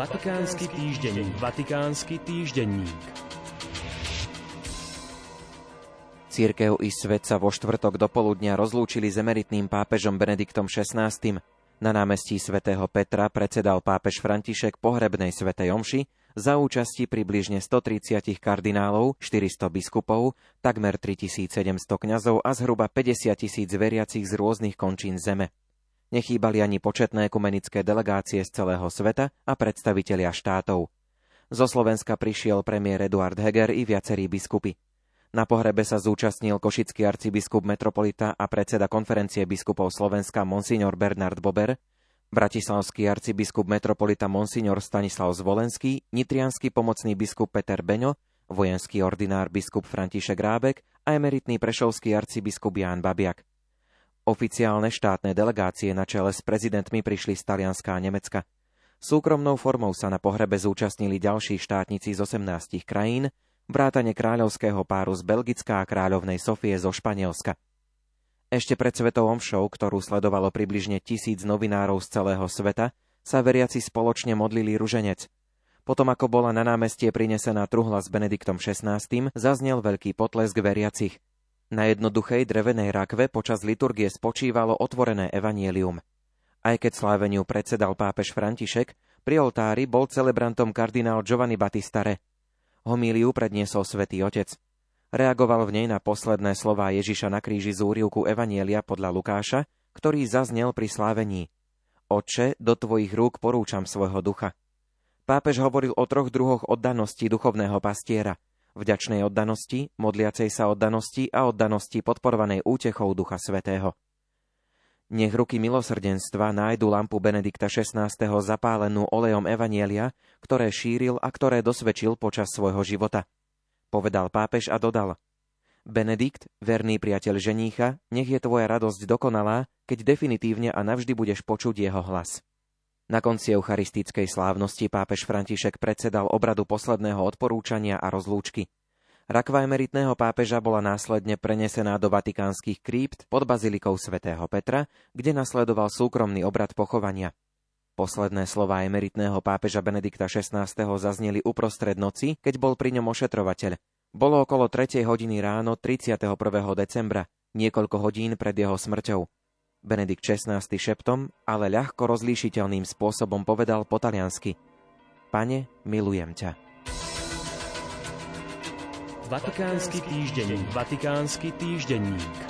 Vatikánsky týždenník. Vatikánsky týždenník. Církev i svet sa vo štvrtok do poludnia rozlúčili s emeritným pápežom Benediktom XVI. Na námestí svätého Petra predsedal pápež František pohrebnej svätej omši za účasti približne 130 kardinálov, 400 biskupov, takmer 3700 kňazov a zhruba 50 tisíc veriacich z rôznych končín zeme. Nechýbali ani početné ekumenické delegácie z celého sveta a predstavitelia štátov. Zo Slovenska prišiel premiér Eduard Heger i viacerí biskupy. Na pohrebe sa zúčastnil košický arcibiskup metropolita a predseda konferencie biskupov Slovenska Monsignor Bernard Bober, bratislavský arcibiskup metropolita Monsignor Stanislav Zvolenský, nitrianský pomocný biskup Peter Beňo, vojenský ordinár biskup František Rábek a emeritný prešovský arcibiskup Ján Babiak. Oficiálne štátne delegácie na čele s prezidentmi prišli z Talianska a Nemecka. Súkromnou formou sa na pohrebe zúčastnili ďalší štátnici z 18 krajín, vrátane kráľovského páru z Belgická a kráľovnej Sofie zo Španielska. Ešte pred svetovou omšou, ktorú sledovalo približne tisíc novinárov z celého sveta, sa veriaci spoločne modlili ruženec. Potom ako bola na námestie prinesená truhla s Benediktom XVI, zaznel veľký potlesk veriacich. Na jednoduchej drevenej rakve počas liturgie spočívalo otvorené evanielium. Aj keď sláveniu predsedal pápež František, pri oltári bol celebrantom kardinál Giovanni Battistare – Homíliu predniesol svätý Otec. Reagoval v nej na posledné slová Ježiša na kríži z úrivku Evanielia podľa Lukáša, ktorý zaznel pri slávení. Oče, do tvojich rúk porúčam svojho ducha. Pápež hovoril o troch druhoch oddanosti duchovného pastiera. Vďačnej oddanosti, modliacej sa oddanosti a oddanosti podporovanej útechou Ducha Svetého. Nech ruky milosrdenstva nájdu lampu Benedikta XVI. zapálenú olejom Evanielia, ktoré šíril a ktoré dosvedčil počas svojho života. Povedal pápež a dodal Benedikt, verný priateľ ženícha, nech je tvoja radosť dokonalá, keď definitívne a navždy budeš počuť jeho hlas. Na konci eucharistickej slávnosti pápež František predsedal obradu posledného odporúčania a rozlúčky. Rakva emeritného pápeža bola následne prenesená do vatikánskych krípt pod bazilikou svätého Petra, kde nasledoval súkromný obrad pochovania. Posledné slová emeritného pápeža Benedikta XVI. zazneli uprostred noci, keď bol pri ňom ošetrovateľ. Bolo okolo 3. hodiny ráno 31. decembra, niekoľko hodín pred jeho smrťou. Benedikt XVI. šeptom, ale ľahko rozlíšiteľným spôsobom povedal po taliansky Pane, milujem ťa. Vatikánsky týždenník. Vatikánsky týždenník.